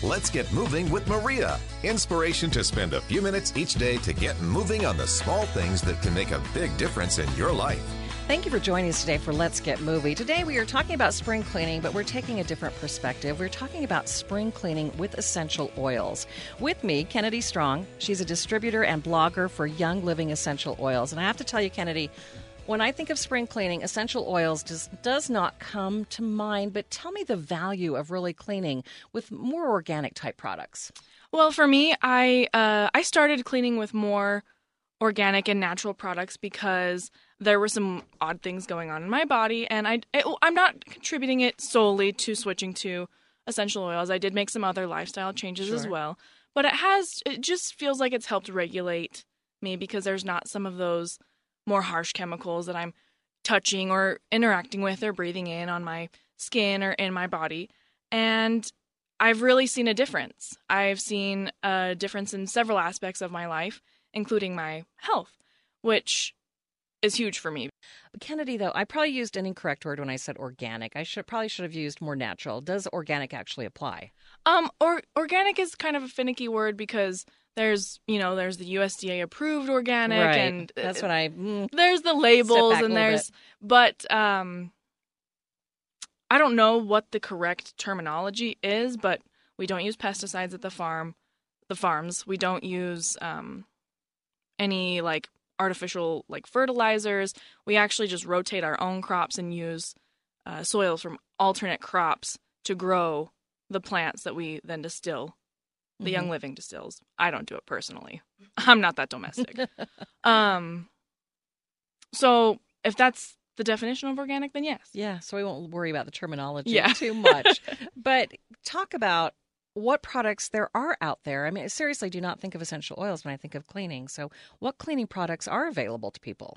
Let's get moving with Maria. Inspiration to spend a few minutes each day to get moving on the small things that can make a big difference in your life. Thank you for joining us today for Let's Get Moving. Today we are talking about spring cleaning, but we're taking a different perspective. We're talking about spring cleaning with essential oils. With me, Kennedy Strong. She's a distributor and blogger for Young Living Essential Oils. And I have to tell you, Kennedy, when I think of spring cleaning, essential oils just does not come to mind, but tell me the value of really cleaning with more organic type products. Well, for me, I uh, I started cleaning with more organic and natural products because there were some odd things going on in my body, and I it, I'm not contributing it solely to switching to essential oils. I did make some other lifestyle changes Sure. as well, but it has it just feels like it's helped regulate me because there's not some of those more harsh chemicals that I'm touching or interacting with or breathing in on my skin or in my body. And I've really seen a difference. I've seen a difference in several aspects of my life, including my health, which is huge for me. Kennedy, though, I probably used an incorrect word when I said organic. I should probably should have used more natural. Does organic actually apply? Um, or organic is kind of a finicky word because there's, you know, there's the USDA approved organic, right. and that's what I. Mm, there's the labels and there's but um I don't know what the correct terminology is, but we don't use pesticides at the farm, the farms. We don't use um any like artificial like fertilizers. We actually just rotate our own crops and use uh, soils from alternate crops to grow the plants that we then distill. The Young Living distills. I don't do it personally. I'm not that domestic. um so if that's the definition of organic, then yes. yeah, so we won't worry about the terminology Yeah. too much. but talk about what products there are out there. I mean, I seriously do not think of essential oils when I think of cleaning. So, what cleaning products are available to people?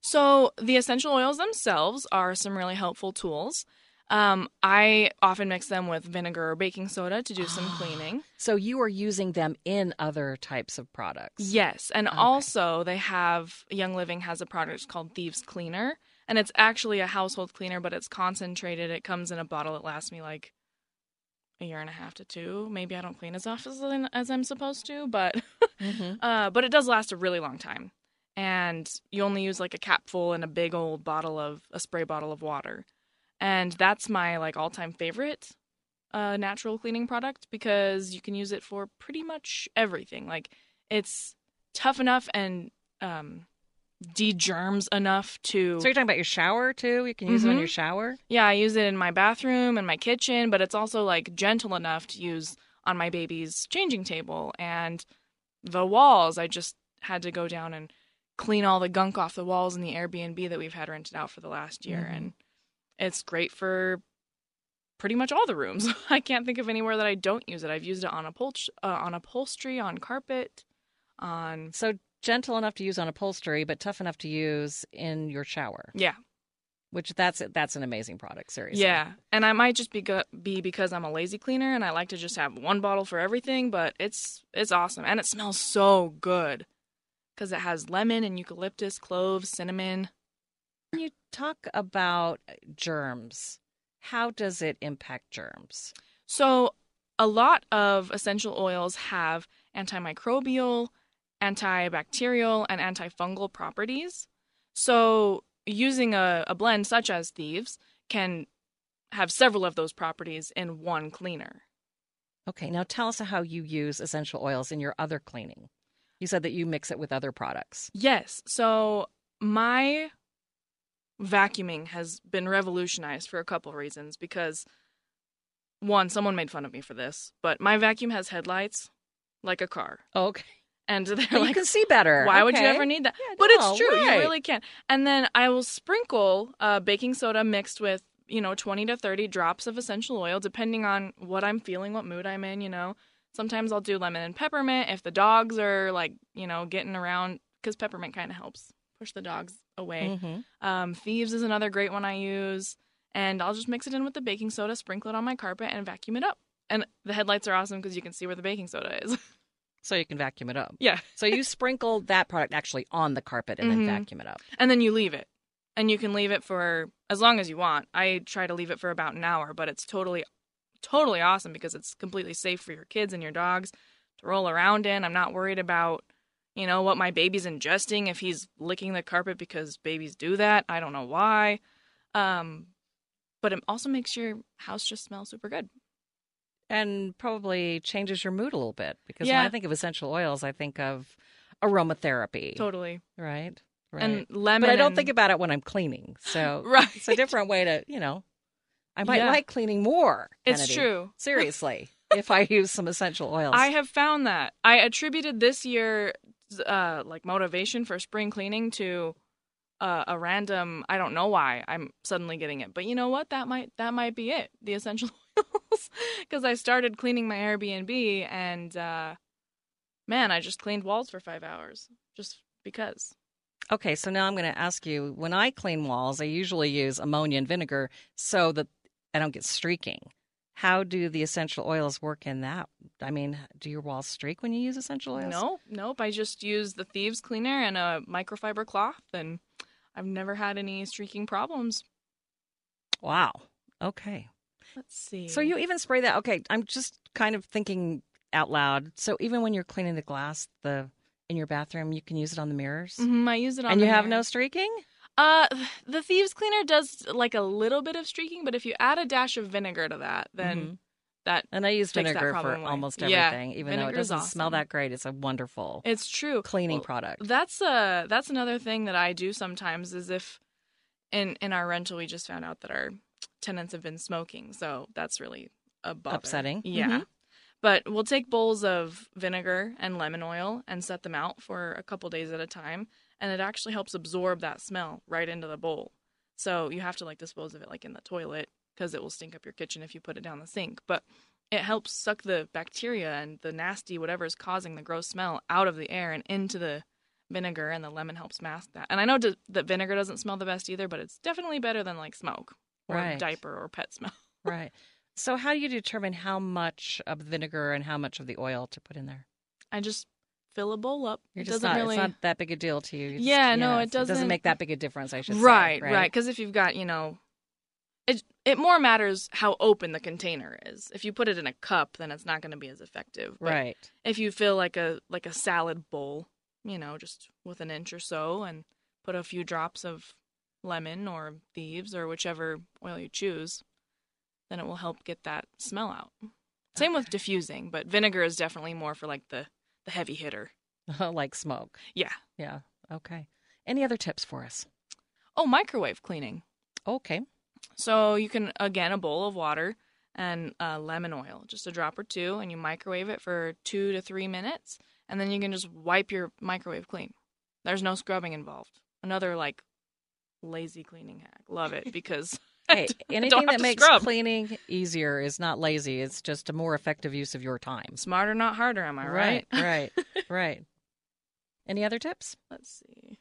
So the essential oils themselves are some really helpful tools. Um, I often mix them with vinegar or baking soda to do some cleaning. So, you are using them in other types of products. Yes, and also they have Young Living has a product called Thieves Cleaner, and it's actually a household cleaner, but it's concentrated. It comes in a bottle. It lasts me like a year and a half to two. Maybe I don't clean as often as I'm supposed to, but Mhm. uh, but it does last a really long time. And you only use like a capful and a big old bottle of a spray bottle of water, and that's my like all time favorite uh, natural cleaning product because you can use it for pretty much everything. Like it's tough enough and um, de-germs enough to. So, you're talking about your shower too? You can use it on your shower? Yeah, I use it in my bathroom and my kitchen, but it's also like gentle enough to use on my baby's changing table and the walls. I just had to go down and clean all the gunk off the walls in the Airbnb that we've had rented out for the last year Mhm. and it's great for pretty much all the rooms. I can't think of anywhere that I don't use it. I've used it on upholst- uh, on upholstery, on carpet, on So, gentle enough to use on upholstery, but tough enough to use in your shower. yeah. Which that's that's an amazing product, seriously. Yeah, and I might just be go- be because I'm a lazy cleaner and I like to just have one bottle for everything, but it's it's awesome and it smells so good because it has lemon and eucalyptus, cloves, cinnamon. You talk about uh, germs, how does it impact germs? So a lot of essential oils have antimicrobial, antibacterial, and antifungal properties. So using a, a blend such as Thieves can have several of those properties in one cleaner. Okay, now tell us how you use essential oils in your other cleaning. You said that you mix it with other products. Yes. So my vacuuming has been revolutionized for a couple reasons because one, someone made fun of me for this, but my vacuum has headlights like a car. Okay. And they're like, you can see better. why would you ever need that? Yeah, but no, it's true. right. You really can. And then I will sprinkle uh, baking soda mixed with, you know, 20 to 30 drops of essential oil, depending on what I'm feeling, what mood I'm in, you know. Sometimes I'll do lemon and peppermint if the dogs are like, you know, getting around, because peppermint kind of helps push the dogs away. Mhm. Um, Thieves is another great one I use. And I'll just mix it in with the baking soda, sprinkle it on my carpet, and vacuum it up. And the headlights are awesome because you can see where the baking soda is. So you can vacuum it up. yeah. So you sprinkle that product actually on the carpet and then Mhm. vacuum it up. and then you leave it and you can leave it for as long as you want i try to leave it for about an hour but it's totally totally awesome because it's completely safe for your kids and your dogs to roll around in i'm not worried about you know what my baby's ingesting if he's licking the carpet because babies do that i don't know why um but it also makes your house just smell super good And probably changes your mood a little bit because when I think of essential oils, I think of aromatherapy. totally Right. Right. and lemon but I don't and- think about it when I'm cleaning. So right it's a different way to, you know, I might Yeah. like cleaning more. it's true Seriously, if I use some essential oils. I have found that. I attributed this year, uh, like motivation for spring cleaning to uh, a random. I don't know why I'm suddenly getting it, but you know what? That might that might be it. The essential oils, because I started cleaning my Airbnb, and uh, man, I just cleaned walls for five hours just because. Okay, so now I'm going to ask you when I clean walls, I usually use ammonia and vinegar so that I don't get streaking. How do the essential oils work in that? I mean, do your walls streak when you use essential oils? No, nope. I just use the thieves cleaner and a microfiber cloth, and I've never had any streaking problems. Wow. Okay. Let's see. So you even spray that? Okay, I'm just kind of thinking out loud. So even when you're cleaning the glass, the in your bathroom, you can use it on the mirrors, Mhm, I use it on and you have no streaking. Uh, the thieves cleaner does like a little bit of streaking, but if you add a dash of vinegar to that, then Mhm. that And I use vinegar for away. almost Yeah, everything, even though it doesn't smell that great. It's a wonderful it's true. cleaning Well, product. That's uh that's another thing that I do sometimes is if in in our rental we just found out that our tenants have been smoking, so that's really a bother. Upsetting. Yeah. Mhm. But we'll take bowls of vinegar and lemon oil and set them out for a couple days at a time, and it actually helps absorb that smell right into the bowl. So you have to like dispose of it like in the toilet because it will stink up your kitchen if you put it down the sink. But it helps suck the bacteria and the nasty whatever is causing the gross smell out of the air and into the vinegar, and the lemon helps mask that. And I know d- that vinegar doesn't smell the best either, but it's definitely better than like smoke or Right. diaper or pet smell. Right. So how do you determine how much of the vinegar and how much of the oil to put in there? I just fill a bowl up. You're it just doesn't not, really. it's not that big a deal to you. Just- Yeah, no, it it doesn't doesn't- make that big a difference, I should say. right, Right, right. Because if you've got, you know, it it more matters how open the container is. If you put it in a cup, then it's not going to be as effective. But Right. If you fill like a like a salad bowl, you know, just with an inch or so, and put a few drops of lemon or thieves or whichever oil you choose, then it will help get that smell out. Same with diffusing, but vinegar is definitely more for like the the heavy hitter. like smoke. Yeah. Yeah. Okay. Any other tips for us? Oh, microwave cleaning. Okay. So you can again a bowl of water and uh, lemon oil, just a drop or two, and you microwave it for two to three minutes, and then you can just wipe your microwave clean. There's no scrubbing involved. Another like lazy cleaning hack. Love it because Hey, d- I don't anything that makes scrub. cleaning easier is not lazy. It's just a more effective use of your time. smarter, not harder. Am I right? Right. Right. right. Any other tips? Let's see.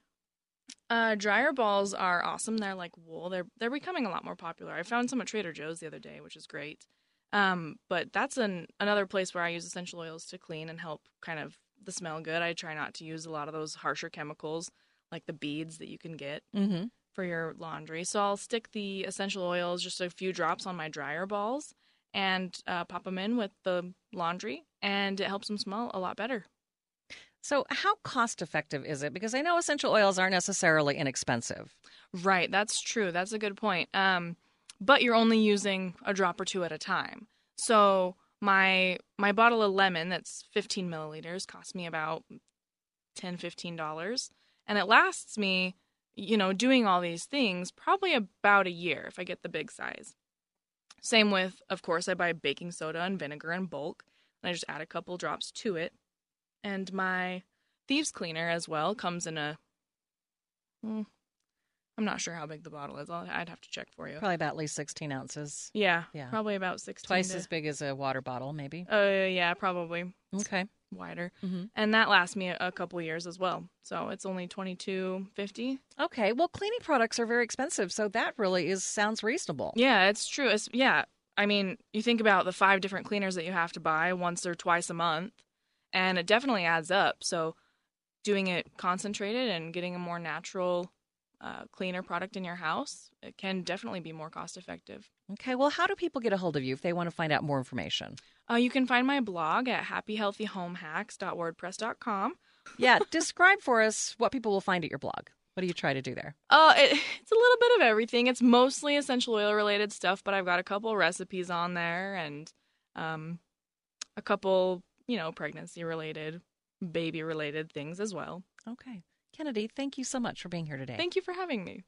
Uh, dryer balls are awesome. They're like wool. They're they're becoming a lot more popular. I found some at Trader Joe's the other day, which is great. Um, but that's an another place where I use essential oils to clean and help kind of the smell good. I try not to use a lot of those harsher chemicals like the beads that you can get Mm-hmm. For your laundry. So I'll stick the essential oils, just a few drops on my dryer balls, and uh, pop them in with the laundry, and it helps them smell a lot better. So, how cost effective is it? Because I know essential oils aren't necessarily inexpensive. Right, that's true. That's a good point. Um, but you're only using a drop or two at a time. So my my bottle of lemon that's 15 milliliters cost me about 10 15 dollars and it lasts me you know doing all these things probably about a year if i get the big size same with of course i buy baking soda and vinegar in bulk and i just add a couple drops to it and my thieves cleaner as well comes in a hmm, i'm not sure how big the bottle is I'll, i'd have to check for you Probably about at least 16 ounces. yeah, Yeah. probably about 16 Twice to- as big as a water bottle, maybe. uh yeah probably Okay. Wider Mhm. and that lasts me a, a couple years as well so it's only 22.50 Okay. Well, cleaning products are very expensive, so that really is sounds reasonable. yeah it's true it's yeah i mean you think about the five different cleaners that you have to buy once or twice a month and it definitely adds up so doing it concentrated and getting a more natural uh, cleaner product in your house it can definitely be more cost effective Okay. Well, how do people get a hold of you if they want to find out more information? uh, you can find my blog at happyhealthyhomehacks.wordpress.com Yeah. describe for us what people will find at your blog. What do you try to do there? Uh, it, it's a little bit of everything. It's mostly essential oil related stuff, but I've got a couple recipes on there and um, a couple, you know, pregnancy related, baby related things as well. Okay. Kennedy, thank you so much for being here today. Thank you for having me.